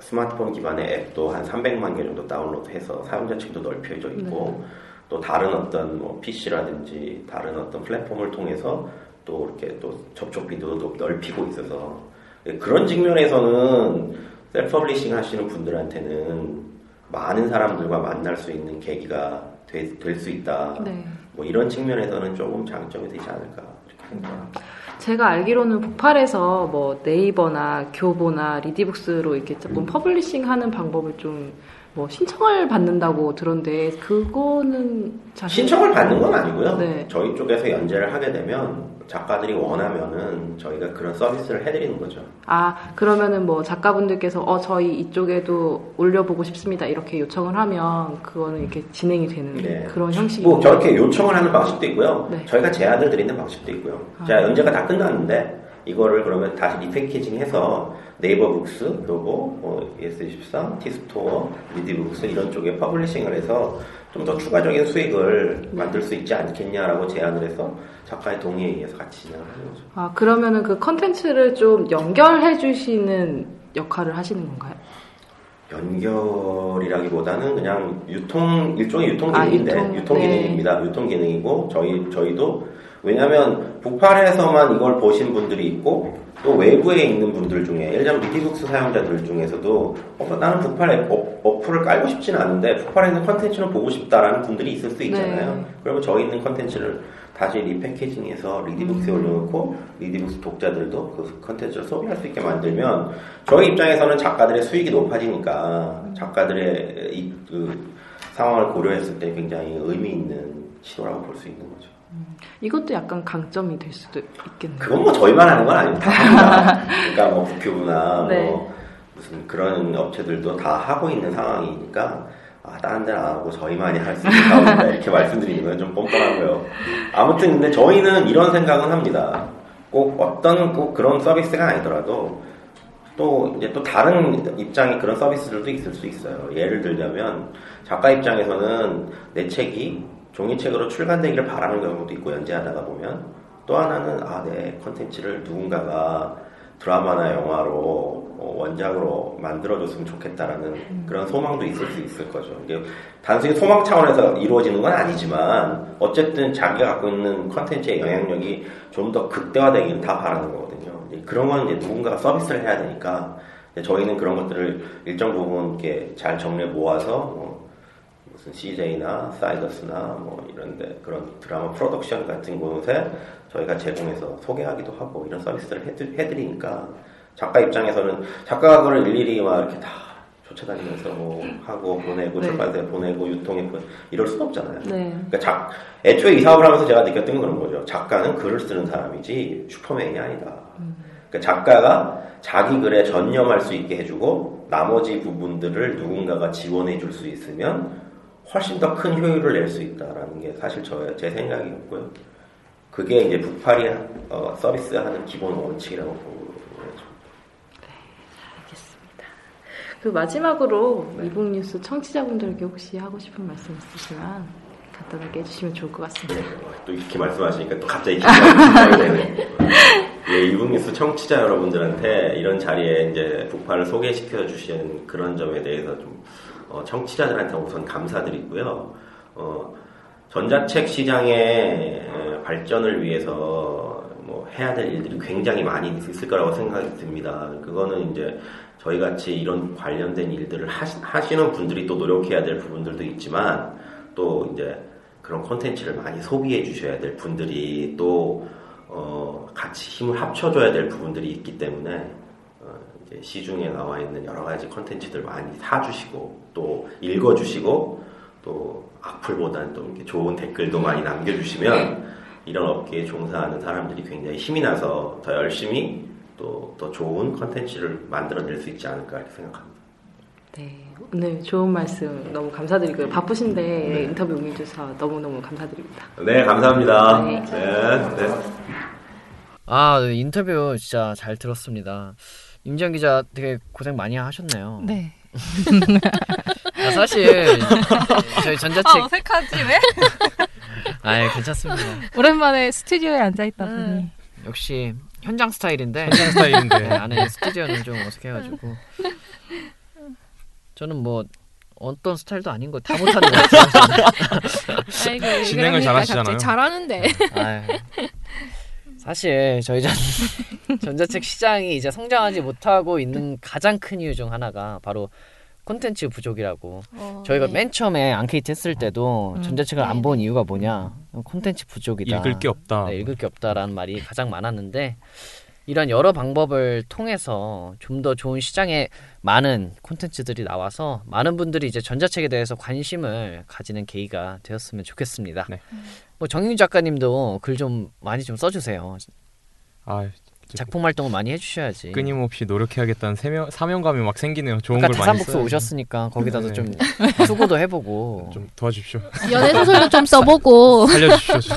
스마트폰 기반의 앱도 한 300만 개 정도 다운로드해서 사용자 층도 넓혀져 있고 또 다른 어떤 뭐 PC라든지 다른 어떤 플랫폼을 통해서 또 이렇게 또 접촉 빈도도 넓히고 있어서 예, 그런 측면에서는 self publishing 하시는 분들한테는 많은 사람들과 만날 수 있는 계기가 될 수 있다. 네. 뭐 이런 측면에서는 조금 장점이 되지 않을까 이렇게 생각합니다. 제가 알기로는 북팔에서 뭐 네이버나 교보나 리디북스로 이렇게 조금 publishing 하는 방법을 좀 뭐 신청을 받는다고 들었는데 그거는 자세히- 신청을 받는 건 아니고요. 네. 저희 쪽에서 연재를 하게 되면 작가들이 원하면은 저희가 그런 서비스를 해드리는 거죠. 아 그러면은 뭐 작가분들께서 어 저희 이쪽에도 올려보고 싶습니다 이렇게 요청을 하면 그거는 이렇게 진행이 되는 네. 그런 형식이 뭐 저렇게 요청을 하는 방식도 있고요. 네. 저희가 제안을 드리는 방식도 있고요. 아. 자 연재가 다 끝났는데 이거를 그러면 다시 repackaging해서 네이버 북스 그리고 뭐 YES24, 티스토어, 리디북스 이런 쪽에 publishing을 해서 좀 더 추가적인 수익을 만들 수 있지 않겠냐라고 제안을 해서 작가의 동의에 의해서 같이 진행을 하는 거죠. 아 그러면은 그 컨텐츠를 좀 연결해 주시는 역할을 하시는 건가요? 연결이라기보다는 그냥 유통 일종의 유통 아, 기능인데 유통, 유통, 네. 기능입니다. 유통 기능이고 저희 저희도 왜냐하면 북팔에서만 이걸 보신 분들이 있고 또 외부에 있는 분들 중에 예를 들면 리디북스 사용자들 중에서도 어, 나는 북팔에 어, 어플을 깔고 싶지는 않은데 북팔에 있는 컨텐츠는 보고 싶다라는 분들이 있을 수 있잖아요. 네. 그리고 저희 있는 컨텐츠를 다시 repackaging해서 리디북스에 올려놓고 리디북스 독자들도 그 컨텐츠를 소비할 수 있게 만들면 저희 입장에서는 작가들의 수익이 높아지니까 작가들의 이, 그 상황을 고려했을 때 굉장히 의미 있는 시도라고 볼 수 있는 거죠. 이것도 약간 강점이 될 수도 있겠네요. 그건 뭐 저희만 하는 건 아닙니다. 그러니까 뭐 북큐브나 네. 뭐 무슨 그런 업체들도 다 하고 있는 상황이니까 아, 다른 데는 안 하고 저희만이 할수 가운데 이렇게 말씀드리는 건 좀 뻔뻔하고요. 아무튼 근데 저희는 이런 생각은 합니다. 꼭 어떤 꼭 그런 서비스가 아니더라도 또 이제 또 다른 입장의 그런 서비스들도 있을 수 있어요. 예를 들자면 작가 입장에서는 내 책이 종이책으로 출간되기를 바라는 경우도 있고 연재하다가 보면 또 하나는 아 내 컨텐츠를 누군가가 드라마나 영화로 어, 원작으로 만들어줬으면 좋겠다라는 그런 소망도 있을 수 있을 거죠. 이게 단순히 소망 차원에서 이루어지는 건 아니지만 어쨌든 자기가 갖고 있는 컨텐츠의 영향력이 좀 더 극대화되기는 다 바라는 거거든요. 그런 건 이제 누군가가 서비스를 해야 되니까 저희는 그런 것들을 일정 부분 이렇게 잘 정리해 모아서 뭐 무슨 CJ나 사이더스나 뭐 이런데 그런 드라마 프로덕션 같은 곳에 저희가 제공해서 소개하기도 하고 이런 서비스를 해드, 해드리니까 작가 입장에서는 작가가 그걸 일일이 막 이렇게 다 쫓아다니면서 뭐 하고 보내고 네. 출판사에 보내고 유통해 보내 이럴 수는 없잖아요. 네. 그러니까 작, 애초에 이 사업을 하면서 제가 느꼈던 건 그런 거죠. 작가는 글을 쓰는 사람이지 슈퍼맨이 아니다. 그러니까 작가가 자기 글에 전념할 수 있게 해주고 나머지 부분들을 누군가가 지원해 줄 수 있으면 훨씬 더 큰 효율을 낼 수 있다라는 게 사실 저, 제 생각이었고요. 그게 이제 북팔이 어, 서비스하는 기본 원칙이라고 보고 그 마지막으로 이북 뉴스 청취자분들에게 혹시 하고 싶은 말씀 있으시면 간단하게 해주시면 좋을 것 같습니다. 또 이렇게 말씀하시니까 또 갑자기 긴장이 되네. 예, 이북 뉴스 청취자 여러분들한테 이런 자리에 이제 북팔을 소개시켜 주신 그런 점에 대해서 좀 어, 청취자들한테 우선 감사드리고요. 어, 전자책 시장의 에, 발전을 위해서 뭐 해야 될 일들이 굉장히 많이 있을 거라고 생각이 듭니다. 그거는 이제 저희 같이 이런 관련된 일들을 하시, 하시는 분들이 또 노력해야 될 부분들도 있지만 또 이제 그런 콘텐츠를 많이 소비해 주셔야 될 분들이 또 어, 같이 힘을 합쳐줘야 될 부분들이 있기 때문에 시중에 나와 있는 여러 가지 콘텐츠들 많이 사주시고 또 읽어주시고 또 악플보다는 또 이렇게 좋은 댓글도 많이 남겨주시면 이런 업계에 종사하는 사람들이 굉장히 힘이 나서 더 열심히 또 더 좋은 콘텐츠를 만들어낼 수 있지 않을까 이렇게 생각합니다. 네, 오늘 좋은 말씀 너무 감사드리고요. 바쁘신데 네. 인터뷰 응해주셔서 너무너무 감사드립니다. 네, 감사합니다. 네. 네, 네. 아 네, 인터뷰 진짜 잘 들었습니다. 임지영 기자 되게 고생 많이 하셨네요. 네. 아, 사실 저희 전자책 아, 어색하지 왜? 아 괜찮습니다. 오랜만에 스튜디오에 앉아 있다 보니. 역시 현장 스타일인데 현장 스타일인데. 네, 안에 스튜디오는 좀 어색해가지고 저는 뭐 어떤 스타일도 아닌 거 다 못하는 것 같아요. 아이고, 진행을 잘하시잖아요. 잘하는데. 아유. 사실 저희 전 전자책 시장이 이제 성장하지 못하고 있는 가장 큰 이유 중 하나가 바로 콘텐츠 부족이라고. 어, 저희가 네. 맨 처음에 앙케이트 했을 때도 음. 전자책을 안 본 이유가 뭐냐? 콘텐츠 부족이다. 읽을 게 없다. 네, 읽을 게 없다라는 말이 가장 많았는데 이런 여러 방법을 통해서 좀 더 좋은 시장에 많은 콘텐츠들이 나와서 많은 분들이 이제 전자책에 대해서 관심을 가지는 계기가 되었으면 좋겠습니다. 네. 뭐 정윤 작가님도 글 좀 많이 좀 써주세요. 아, 작품 활동을 많이 해주셔야지. 끊임없이 노력해야겠다는 세명, 사명감이 막 생기네요. 좋은 아까 걸 많이 써야지. 오셨으니까 거기다도 네. 좀 수고도 해보고 좀 도와주십시오. 연애 소설도 좀 써보고. 살려주십시오. 좀.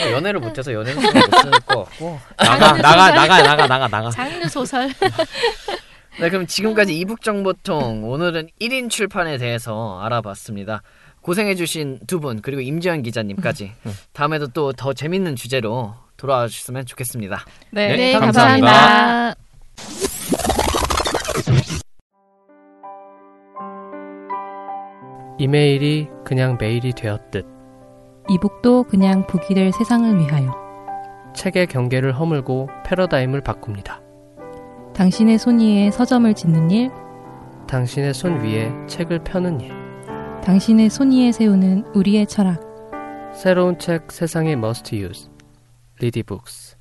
뭐 연애를 못해서 연애 소설 못쓸것 같고 나가 나가 나가 나가 나가 나가. 장르 소설. 네, 그럼 지금까지 이북 정보통 오늘은 1인 출판에 대해서 알아봤습니다. 고생해주신 두 분 그리고 임지현 기자님까지 다음에도 또 더 재밌는 주제로 돌아와 주셨으면 좋겠습니다. 네, 네, 감사합니다. 감사합니다. 이메일이 그냥 메일이 되었듯 이북도 그냥 북이 될 세상을 위하여 책의 경계를 허물고 패러다임을 바꿉니다. 당신의 손 위에 서점을 짓는 일, 당신의 손 위에 책을 펴는 일. 당신의 손 위에 세우는 우리의 철학. 새로운 책 세상의 must use. 리디북스.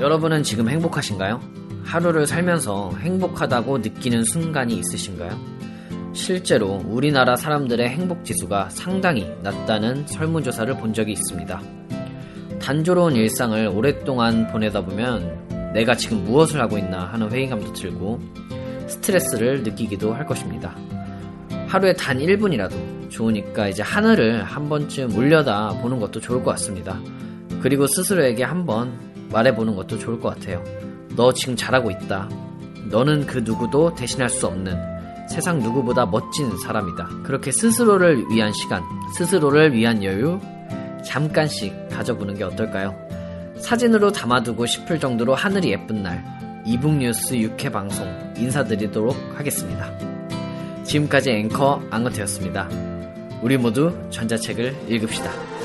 여러분은 지금 행복하신가요? 하루를 살면서 행복하다고 느끼는 순간이 있으신가요? 실제로 우리나라 사람들의 행복 지수가 상당히 낮다는 설문조사를 본 적이 있습니다. 단조로운 일상을 오랫동안 보내다 보면 내가 지금 무엇을 하고 있나 하는 회의감도 들고 스트레스를 느끼기도 할 것입니다. 하루에 단 1분이라도 좋으니까 이제 하늘을 한 번쯤 올려다 보는 것도 좋을 것 같습니다. 그리고 스스로에게 한번 말해보는 것도 좋을 것 같아요. 너 지금 잘하고 있다. 너는 그 누구도 대신할 수 없는 세상 누구보다 멋진 사람이다. 그렇게 스스로를 위한 시간, 스스로를 위한 여유, 잠깐씩 가져보는 게 어떨까요? 사진으로 담아두고 싶을 정도로 하늘이 예쁜 날, 이북뉴스 6회 방송 인사드리도록 하겠습니다. 지금까지 앵커 앙어태였습니다. 우리 모두 전자책을 읽읍시다.